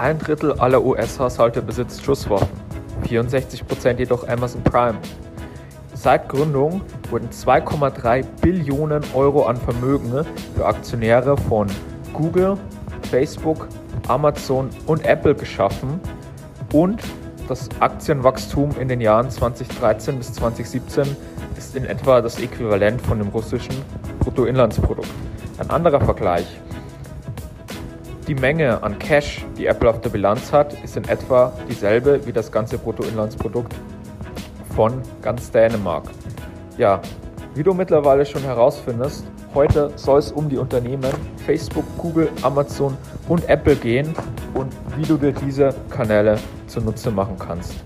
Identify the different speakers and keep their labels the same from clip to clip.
Speaker 1: Ein Drittel aller US-Haushalte besitzt Schusswaffen, 64% jedoch Amazon Prime. Seit Gründung wurden 2,3 Billionen Euro an Vermögen für Aktionäre von Google, Facebook, Amazon und Apple geschaffen und das Aktienwachstum in den Jahren 2013 bis 2017 ist in etwa das Äquivalent von dem russischen Bruttoinlandsprodukt. Ein anderer Vergleich. Die Menge an Cash, die Apple auf der Bilanz hat, ist in etwa dieselbe wie das ganze Bruttoinlandsprodukt von ganz Dänemark. Ja, wie du mittlerweile schon herausfindest, heute soll es um die Unternehmen Facebook, Google, Amazon und Apple gehen und wie du dir diese Kanäle zunutze machen kannst.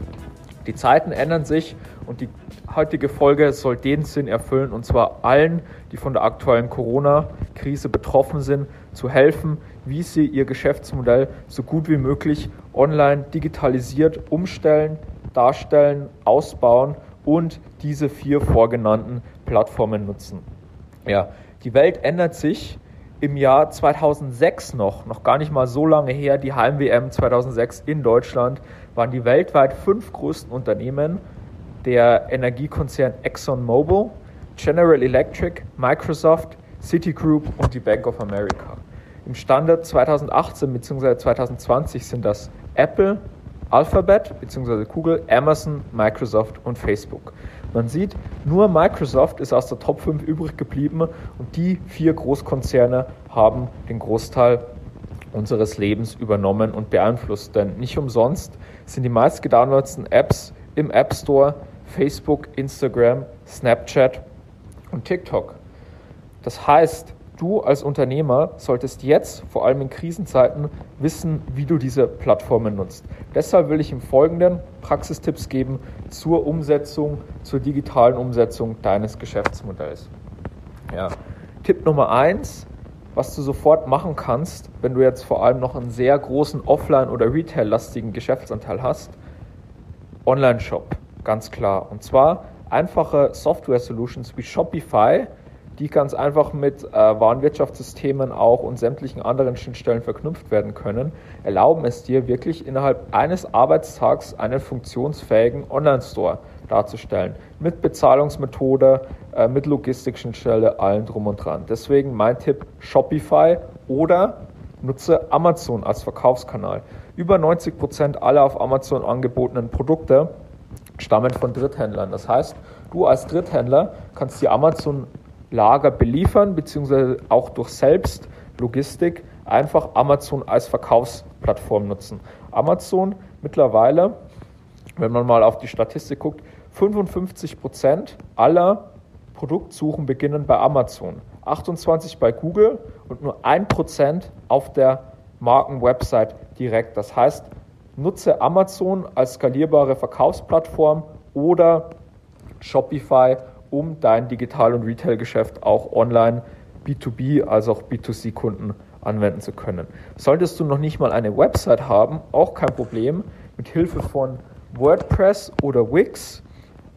Speaker 1: Die Zeiten ändern sich und die heutige Folge soll den Sinn erfüllen, und zwar allen, die von der aktuellen Corona-Krise betroffen sind, zu helfen, wie sie ihr Geschäftsmodell so gut wie möglich online digitalisiert umstellen, darstellen, ausbauen und diese vier vorgenannten Plattformen nutzen. Ja, die Welt ändert sich. Im Jahr 2006 noch, noch gar nicht mal so lange her, die Heim-WM 2006 in Deutschland, waren die weltweit fünf größten Unternehmen der Energiekonzern ExxonMobil, General Electric, Microsoft, Citigroup und die Bank of America. Im Standard 2018 bzw. 2020 sind das Apple, Alphabet bzw. Google, Amazon, Microsoft und Facebook. Man sieht, nur Microsoft ist aus der Top 5 übrig geblieben und die vier Großkonzerne haben den Großteil unseres Lebens übernommen und beeinflusst. Denn nicht umsonst sind die meist gedownloadeten Apps im App Store Facebook, Instagram, Snapchat und TikTok. Das heißt, du als Unternehmer solltest jetzt, vor allem in Krisenzeiten, wissen, wie du diese Plattformen nutzt. Deshalb will ich im Folgenden Praxistipps geben zur Umsetzung, zur digitalen Umsetzung deines Geschäftsmodells. Ja. Tipp Nummer eins, was du sofort machen kannst, wenn du jetzt vor allem noch einen sehr großen Offline- oder Retail-lastigen Geschäftsanteil hast, Online-Shop, ganz klar. Und zwar einfache Software-Solutions wie Shopify, die ganz einfach mit äh, Warenwirtschaftssystemen auch und sämtlichen anderen Schnittstellen verknüpft werden können, erlauben es dir wirklich innerhalb eines Arbeitstags einen funktionsfähigen Online-Store darzustellen. Mit Bezahlungsmethode, äh, mit Logistikschnittstelle, allen drum und dran. Deswegen mein Tipp Shopify oder nutze Amazon als Verkaufskanal. Über 90 Prozent aller auf Amazon angebotenen Produkte stammen von Dritthändlern. Das heißt, du als Dritthändler kannst die Amazon Lager beliefern, beziehungsweise auch durch Selbstlogistik einfach Amazon als Verkaufsplattform nutzen. Amazon mittlerweile, wenn man mal auf die Statistik guckt, 55 Prozent aller Produktsuchen beginnen bei Amazon, 28 bei Google und nur 1 Prozent auf der Markenwebsite direkt. Das heißt, nutze Amazon als skalierbare Verkaufsplattform oder Shopify um dein Digital- und Retail-Geschäft auch online B2B als auch B2C-Kunden anwenden zu können. Solltest du noch nicht mal eine Website haben, auch kein Problem. Mit Hilfe von WordPress oder Wix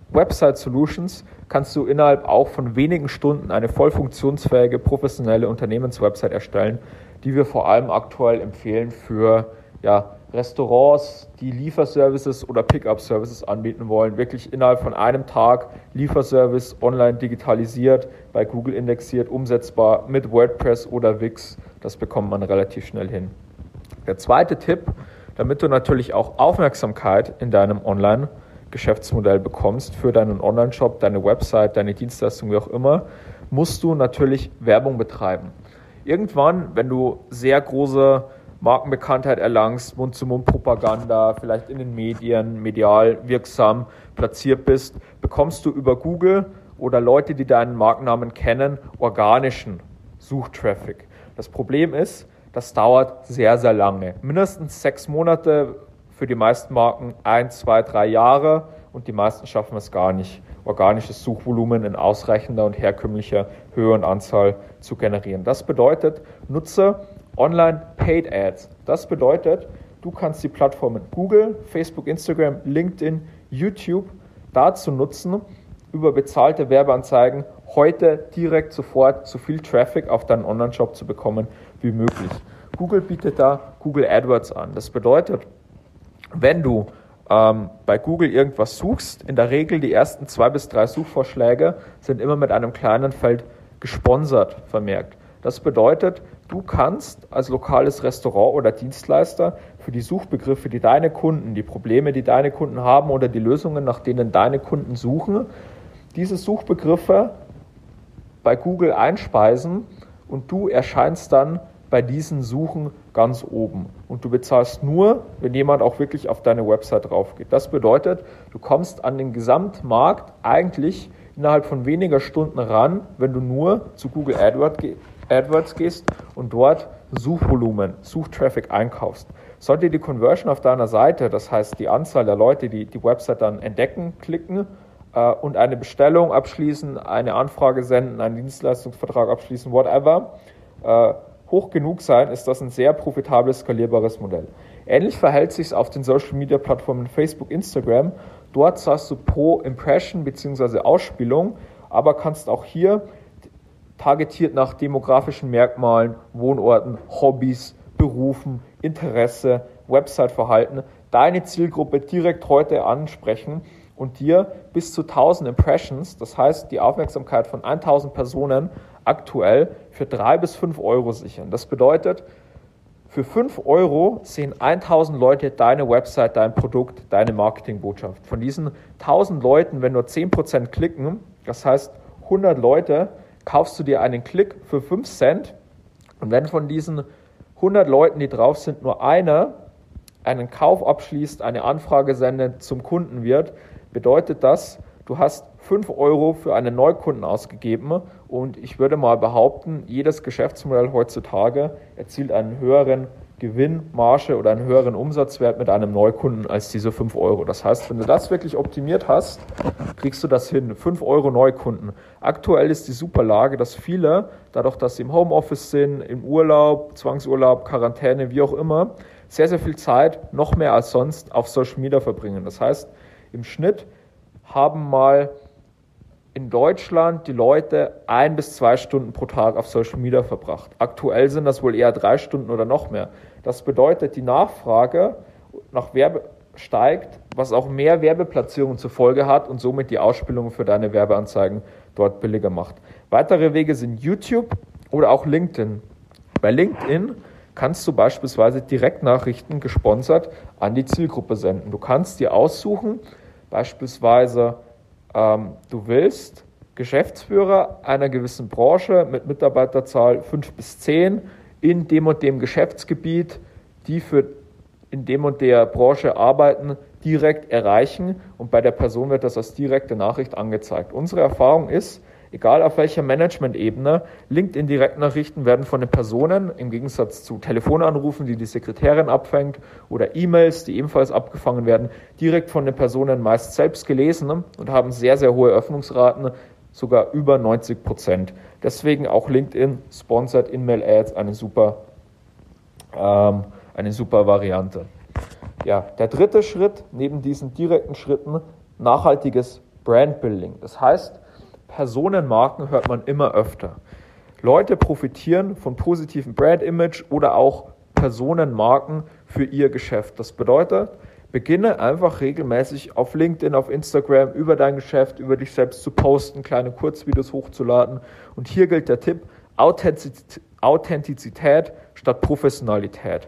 Speaker 1: Website Solutions kannst du innerhalb auch von wenigen Stunden eine voll funktionsfähige professionelle Unternehmenswebsite erstellen, die wir vor allem aktuell empfehlen für ja, Restaurants, die Lieferservices oder Pickup-Services anbieten wollen, wirklich innerhalb von einem Tag Lieferservice online digitalisiert, bei Google indexiert, umsetzbar mit WordPress oder Wix. Das bekommt man relativ schnell hin. Der zweite Tipp, damit du natürlich auch Aufmerksamkeit in deinem Online-Geschäftsmodell bekommst für deinen Online-Shop, deine Website, deine Dienstleistung, wie auch immer, musst du natürlich Werbung betreiben. Irgendwann, wenn du sehr große Markenbekanntheit erlangst, Mund-zu-Mund-Propaganda, vielleicht in den Medien, medial wirksam platziert bist, bekommst du über Google oder Leute, die deinen Markennamen kennen, organischen Suchtraffic. Das Problem ist, das dauert sehr, sehr lange. Mindestens sechs Monate für die meisten Marken, ein, zwei, drei Jahre und die meisten schaffen es gar nicht, organisches Suchvolumen in ausreichender und herkömmlicher Höhe und Anzahl zu generieren. Das bedeutet, nutze Online Paid Ads. Das bedeutet, du kannst die Plattformen Google, Facebook, Instagram, LinkedIn, YouTube dazu nutzen, über bezahlte Werbeanzeigen heute direkt sofort so viel Traffic auf deinen Online-Shop zu bekommen wie möglich. Google bietet da Google AdWords an. Das bedeutet, wenn du ähm, bei Google irgendwas suchst, in der Regel die ersten zwei bis drei Suchvorschläge sind immer mit einem kleinen Feld gesponsert vermerkt. Das bedeutet, du kannst als lokales Restaurant oder Dienstleister für die Suchbegriffe, die deine Kunden, die Probleme, die deine Kunden haben oder die Lösungen, nach denen deine Kunden suchen, diese Suchbegriffe bei Google einspeisen und du erscheinst dann bei diesen Suchen ganz oben. Und du bezahlst nur, wenn jemand auch wirklich auf deine Website drauf geht. Das bedeutet, du kommst an den Gesamtmarkt eigentlich innerhalb von weniger Stunden ran, wenn du nur zu Google AdWords, gehst und dort Suchvolumen, Suchtraffic einkaufst. Sollte die Conversion auf deiner Seite, das heißt die Anzahl der Leute, die die Website dann entdecken, klicken äh, und eine Bestellung abschließen, eine Anfrage senden, einen Dienstleistungsvertrag abschließen, whatever, äh, hoch genug sein, ist das ein sehr profitables, skalierbares Modell. Ähnlich verhält sich es auf den Social Media Plattformen Facebook, Instagram. Dort zahlst du pro Impression bzw. Ausspielung, aber kannst auch hier targetiert nach demografischen Merkmalen, Wohnorten, Hobbys, Berufen, Interesse, Website-Verhalten deine Zielgruppe direkt heute ansprechen und dir bis zu 1000 Impressions, das heißt die Aufmerksamkeit von 1000 Personen aktuell für 3 bis 5 Euro sichern. Das bedeutet, für 5 Euro sehen 1000 Leute deine Website, dein Produkt, deine Marketingbotschaft. Von diesen 1000 Leuten, wenn nur 10% klicken, das heißt 100 Leute, kaufst du dir einen Klick für 5 Cent. Und wenn von diesen 100 Leuten, die drauf sind, nur einer einen Kauf abschließt, eine Anfrage sendet, zum Kunden wird, bedeutet das, du hast 5 Euro für einen Neukunden ausgegeben und ich würde mal behaupten, jedes Geschäftsmodell heutzutage erzielt einen höheren Gewinnmarge oder einen höheren Umsatzwert mit einem Neukunden als diese 5 Euro. Das heißt, wenn du das wirklich optimiert hast, kriegst du das hin. 5 Euro Neukunden. Aktuell ist die super Lage, dass viele, dadurch, dass sie im Homeoffice sind, im Urlaub, Zwangsurlaub, Quarantäne, wie auch immer, sehr, sehr viel Zeit, noch mehr als sonst, auf Social Media verbringen. Das heißt, im Schnitt haben mal in Deutschland die Leute ein bis zwei Stunden pro Tag auf Social Media verbracht. Aktuell sind das wohl eher drei Stunden oder noch mehr. Das bedeutet, die Nachfrage nach Werbe steigt, was auch mehr Werbeplatzierungen zur Folge hat und somit die Ausspielung für deine Werbeanzeigen dort billiger macht. Weitere Wege sind YouTube oder auch LinkedIn. Bei LinkedIn kannst du beispielsweise Direktnachrichten gesponsert an die Zielgruppe senden. Du kannst dir aussuchen, beispielsweise ähm, du willst Geschäftsführer einer gewissen Branche mit Mitarbeiterzahl 5 bis 10 in dem und dem Geschäftsgebiet, die für in dem und der Branche arbeiten, direkt erreichen und bei der Person wird das als direkte Nachricht angezeigt. Unsere Erfahrung ist, egal auf welcher Management-Ebene, LinkedIn-Direktnachrichten werden von den Personen, im Gegensatz zu Telefonanrufen, die die Sekretärin abfängt, oder E-Mails, die ebenfalls abgefangen werden, direkt von den Personen meist selbst gelesen und haben sehr, sehr hohe Öffnungsraten, sogar über 90 Prozent. Deswegen auch LinkedIn sponsert In-Mail-Ads eine super, ähm, eine super Variante. Ja, der dritte Schritt neben diesen direkten Schritten, nachhaltiges Brandbuilding. Das heißt, Personenmarken hört man immer öfter. Leute profitieren von positiven Brand-Image oder auch Personenmarken für ihr Geschäft. Das bedeutet, beginne einfach regelmäßig auf LinkedIn, auf Instagram über dein Geschäft, über dich selbst zu posten, kleine Kurzvideos hochzuladen. Und hier gilt der Tipp, Authentizität statt Professionalität.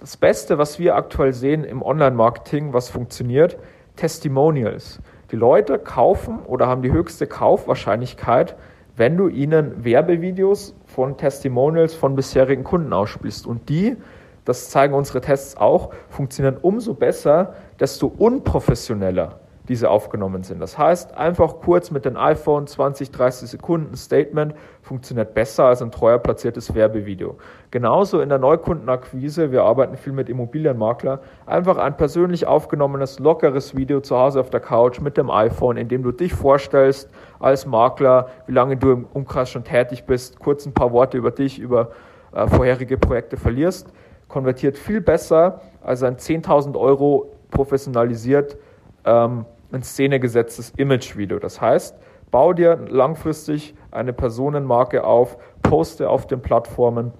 Speaker 1: Das Beste, was wir aktuell sehen im Online-Marketing, was funktioniert, Testimonials. Die Leute kaufen oder haben die höchste Kaufwahrscheinlichkeit, wenn du ihnen Werbevideos von Testimonials von bisherigen Kunden ausspielst. Und die, das zeigen unsere Tests auch, funktionieren umso besser, desto unprofessioneller diese aufgenommen sind. Das heißt, einfach kurz mit dem iPhone 20, 30 Sekunden Statement funktioniert besser als ein treuer platziertes Werbevideo. Genauso in der Neukundenakquise, wir arbeiten viel mit Immobilienmakler, einfach ein persönlich aufgenommenes, lockeres Video zu Hause auf der Couch mit dem iPhone, in dem du dich vorstellst als Makler, wie lange du im Umkreis schon tätig bist, kurz ein paar Worte über dich, über äh, vorherige Projekte verlierst, konvertiert viel besser als ein 10.000 Euro professionalisiert ähm, in Szene gesetztes Image-Video. Das heißt, bau dir langfristig eine Personenmarke auf, poste auf den Plattformen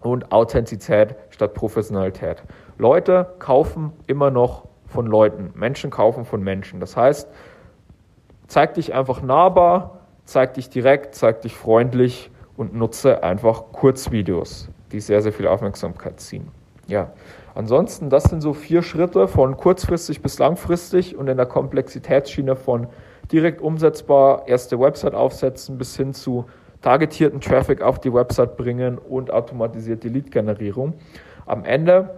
Speaker 1: und Authentizität statt Professionalität. Leute kaufen immer noch von Leuten. Menschen kaufen von Menschen. Das heißt, zeig dich einfach nahbar, zeig dich direkt, zeig dich freundlich und nutze einfach Kurzvideos, die sehr, sehr viel Aufmerksamkeit ziehen. Ja, ansonsten, das sind so vier Schritte von kurzfristig bis langfristig und in der Komplexitätsschiene von direkt umsetzbar, erste Website aufsetzen bis hin zu targetierten Traffic auf die Website bringen und automatisierte Lead-Generierung. Am Ende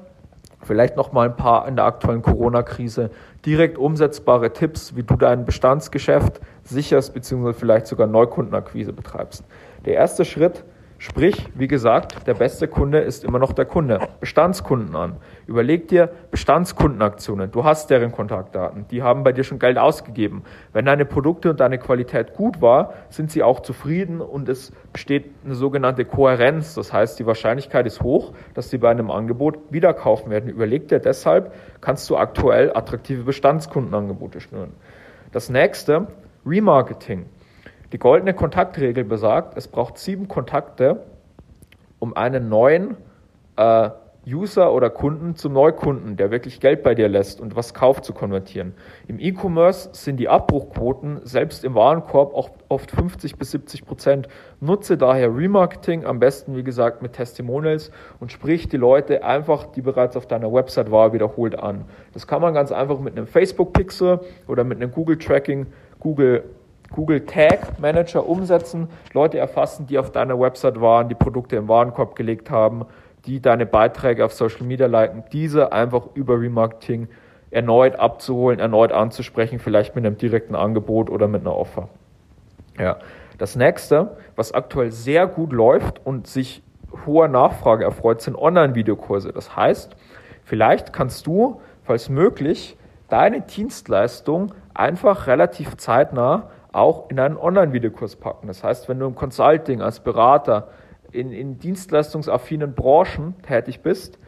Speaker 1: vielleicht noch mal ein paar in der aktuellen Corona-Krise direkt umsetzbare Tipps, wie du dein Bestandsgeschäft sicherst bzw. vielleicht sogar Neukundenakquise betreibst. Der erste Schritt Sprich, wie gesagt, der beste Kunde ist immer noch der Kunde. Bestandskunden an. Überleg dir Bestandskundenaktionen. Du hast deren Kontaktdaten. Die haben bei dir schon Geld ausgegeben. Wenn deine Produkte und deine Qualität gut war, sind sie auch zufrieden und es besteht eine sogenannte Kohärenz. Das heißt, die Wahrscheinlichkeit ist hoch, dass sie bei einem Angebot wieder kaufen werden. Überleg dir deshalb, kannst du aktuell attraktive Bestandskundenangebote schnüren. Das nächste, Remarketing. Die goldene Kontaktregel besagt, es braucht sieben Kontakte, um einen neuen äh, User oder Kunden zum Neukunden, der wirklich Geld bei dir lässt und was kauft, zu konvertieren. Im E-Commerce sind die Abbruchquoten selbst im Warenkorb auch oft 50 bis 70 Prozent. Nutze daher Remarketing am besten, wie gesagt, mit Testimonials und sprich die Leute einfach, die bereits auf deiner Website waren, wiederholt an. Das kann man ganz einfach mit einem Facebook-Pixel oder mit einem Google-Tracking, Google Google Tag Manager umsetzen, Leute erfassen, die auf deiner Website waren, die Produkte im Warenkorb gelegt haben, die deine Beiträge auf Social Media liken, diese einfach über Remarketing erneut abzuholen, erneut anzusprechen, vielleicht mit einem direkten Angebot oder mit einer Offer. Ja. Das nächste, was aktuell sehr gut läuft und sich hoher Nachfrage erfreut, sind Online-Videokurse. Das heißt, vielleicht kannst du, falls möglich, deine Dienstleistung einfach relativ zeitnah auch in einen Online-Videokurs packen. Das heißt, wenn du im Consulting als Berater in, in dienstleistungsaffinen Branchen tätig bist,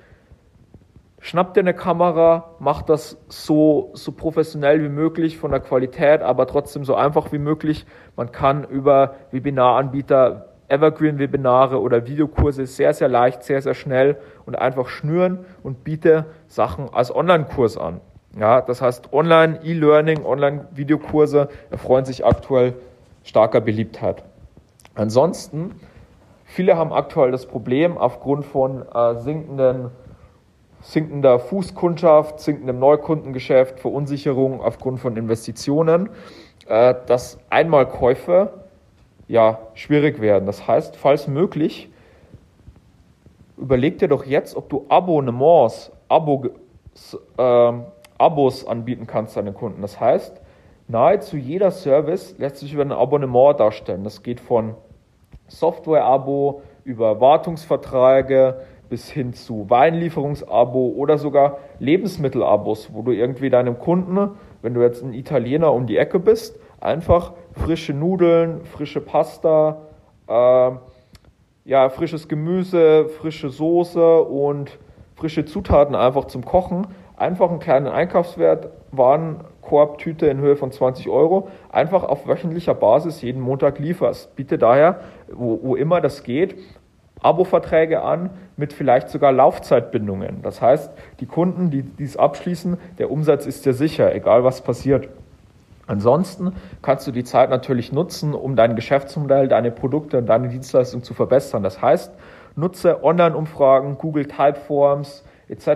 Speaker 1: schnapp dir eine Kamera, mach das so, so professionell wie möglich von der Qualität, aber trotzdem so einfach wie möglich. Man kann über Webinaranbieter Evergreen-Webinare oder Videokurse sehr, sehr leicht, sehr, sehr schnell und einfach schnüren und biete Sachen als Online-Kurs an. Ja, das heißt, Online E-Learning, Online-Videokurse erfreuen sich aktuell starker Beliebtheit. Ansonsten, viele haben aktuell das Problem aufgrund von äh, sinkenden, sinkender Fußkundschaft, sinkendem Neukundengeschäft, Verunsicherung aufgrund von Investitionen, äh, dass Einmalkäufe ja schwierig werden. Das heißt, falls möglich, überleg dir doch jetzt, ob du Abonnements, Abo, äh, Abos anbieten kannst deinen Kunden. Das heißt, nahezu jeder Service lässt sich über ein Abonnement darstellen. Das geht von Software-Abo über Wartungsverträge bis hin zu Weinlieferungsabo oder sogar Lebensmittelabos, wo du irgendwie deinem Kunden, wenn du jetzt ein Italiener um die Ecke bist, einfach frische Nudeln, frische Pasta, äh, ja, frisches Gemüse, frische Soße und frische Zutaten einfach zum Kochen einfach einen kleinen Einkaufswert, Warenkorbtüte in Höhe von 20 Euro, einfach auf wöchentlicher Basis jeden Montag lieferst. Biete daher, wo, wo immer das geht, Abo-Verträge an mit vielleicht sogar Laufzeitbindungen. Das heißt, die Kunden, die dies abschließen, der Umsatz ist dir sicher, egal was passiert. Ansonsten kannst du die Zeit natürlich nutzen, um dein Geschäftsmodell, deine Produkte und deine Dienstleistungen zu verbessern. Das heißt, nutze Online-Umfragen, Google Typeforms, etc.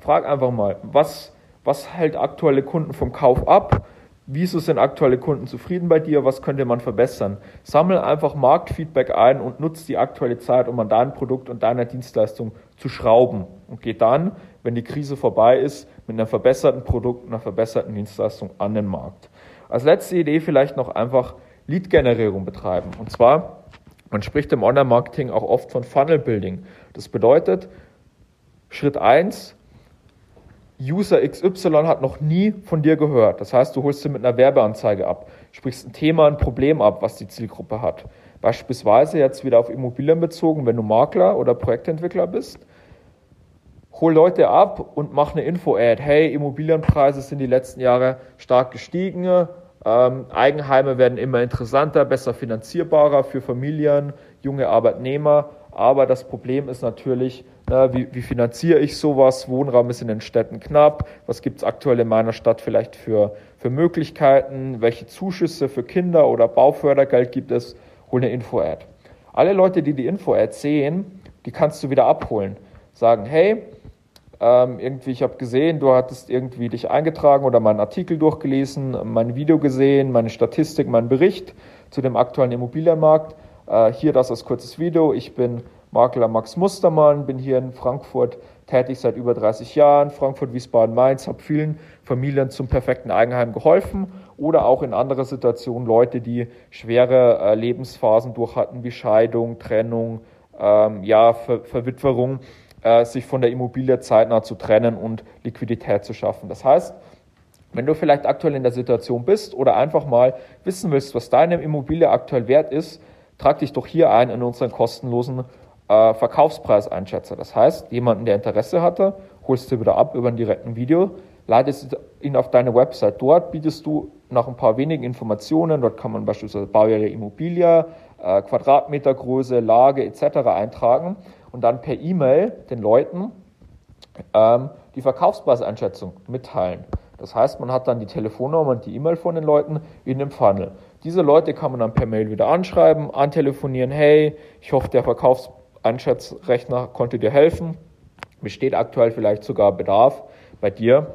Speaker 1: Frag einfach mal, was, was hält aktuelle Kunden vom Kauf ab? Wieso sind aktuelle Kunden zufrieden bei dir? Was könnte man verbessern? Sammle einfach Marktfeedback ein und nutze die aktuelle Zeit, um an deinem Produkt und deiner Dienstleistung zu schrauben. Und geh dann, wenn die Krise vorbei ist, mit einem verbesserten Produkt, einer verbesserten Dienstleistung an den Markt. Als letzte Idee vielleicht noch einfach Lead-Generierung betreiben. Und zwar, man spricht im Online-Marketing auch oft von Funnel-Building. Das bedeutet, Schritt 1, User XY hat noch nie von dir gehört. Das heißt, du holst sie mit einer Werbeanzeige ab, sprichst ein Thema, ein Problem ab, was die Zielgruppe hat. Beispielsweise jetzt wieder auf Immobilien bezogen, wenn du Makler oder Projektentwickler bist. Hol Leute ab und mach eine Info-Ad. Hey, Immobilienpreise sind die letzten Jahre stark gestiegen. Ähm, Eigenheime werden immer interessanter, besser finanzierbarer für Familien, junge Arbeitnehmer. Aber das Problem ist natürlich, na, wie, wie, finanziere ich sowas? Wohnraum ist in den Städten knapp. Was gibt es aktuell in meiner Stadt vielleicht für, für Möglichkeiten? Welche Zuschüsse für Kinder oder Baufördergeld gibt es? Hol eine Info-Ad. Alle Leute, die die Info-Ad sehen, die kannst du wieder abholen. Sagen, hey, ähm, irgendwie, ich habe gesehen, du hattest irgendwie dich eingetragen oder meinen Artikel durchgelesen, mein Video gesehen, meine Statistik, meinen Bericht zu dem aktuellen Immobilienmarkt. Äh, hier das als kurzes Video. Ich bin Makler Max Mustermann, bin hier in Frankfurt tätig seit über 30 Jahren, Frankfurt, Wiesbaden, Mainz, habe vielen Familien zum perfekten Eigenheim geholfen oder auch in anderer Situationen Leute, die schwere äh, Lebensphasen durch hatten, wie Scheidung, Trennung, ähm, ja, Ver Verwitwerung äh, sich von der Immobilie zeitnah zu trennen und Liquidität zu schaffen. Das heißt, wenn du vielleicht aktuell in der Situation bist oder einfach mal wissen willst, was deine Immobilie aktuell wert ist, trag dich doch hier ein in unseren kostenlosen äh, Verkaufspreiseinschätzer. Das heißt, jemanden, der Interesse hatte, holst du wieder ab über ein direkten Video, leitest ihn auf deine Website. Dort bietest du nach ein paar wenigen Informationen, dort kann man beispielsweise Baujahr Immobilie, äh, Quadratmetergröße, Lage etc. eintragen und dann per E-Mail den Leuten ähm, die Verkaufspreiseinschätzung mitteilen. Das heißt, man hat dann die Telefonnummer und die E-Mail von den Leuten in dem Funnel. Diese Leute kann man dann per Mail wieder anschreiben, antelefonieren, hey, ich hoffe, der Verkaufseinschätzrechner konnte dir helfen. Besteht aktuell vielleicht sogar Bedarf bei dir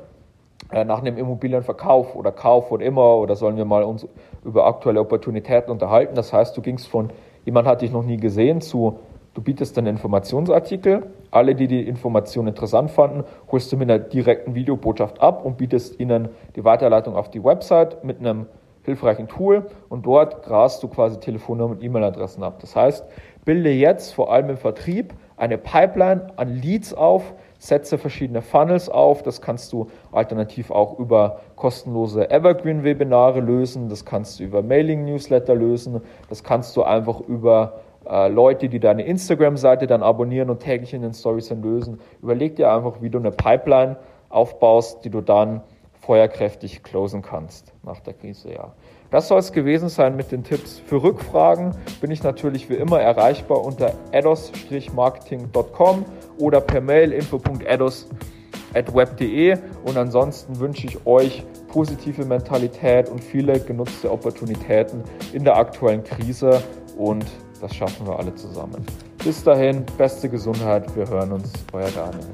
Speaker 1: äh, nach einem Immobilienverkauf oder Kauf oder immer oder sollen wir mal uns über aktuelle Opportunitäten unterhalten. Das heißt, du gingst von jemand hat dich noch nie gesehen zu Du bietest einen Informationsartikel. Alle, die die Information interessant fanden, holst du mit einer direkten Videobotschaft ab und bietest ihnen die Weiterleitung auf die Website mit einem hilfreichen Tool und dort grast du quasi Telefonnummern und E-Mail-Adressen ab. Das heißt, bilde jetzt vor allem im Vertrieb eine Pipeline an Leads auf, setze verschiedene Funnels auf. Das kannst du alternativ auch über kostenlose Evergreen-Webinare lösen. Das kannst du über Mailing-Newsletter lösen. Das kannst du einfach über äh, Leute, die deine Instagram-Seite dann abonnieren und täglich in den Stories lösen. Überleg dir einfach, wie du eine Pipeline aufbaust, die du dann feuerkräftig closen kannst nach der Krise. Ja. Das soll es gewesen sein mit den Tipps. Für Rückfragen bin ich natürlich wie immer erreichbar unter ados-marketing.com oder per Mail info.ados.web.de und ansonsten wünsche ich euch positive Mentalität und viele genutzte Opportunitäten in der aktuellen Krise und das schaffen wir alle zusammen. Bis dahin, beste Gesundheit. Wir hören uns. Euer Daniel.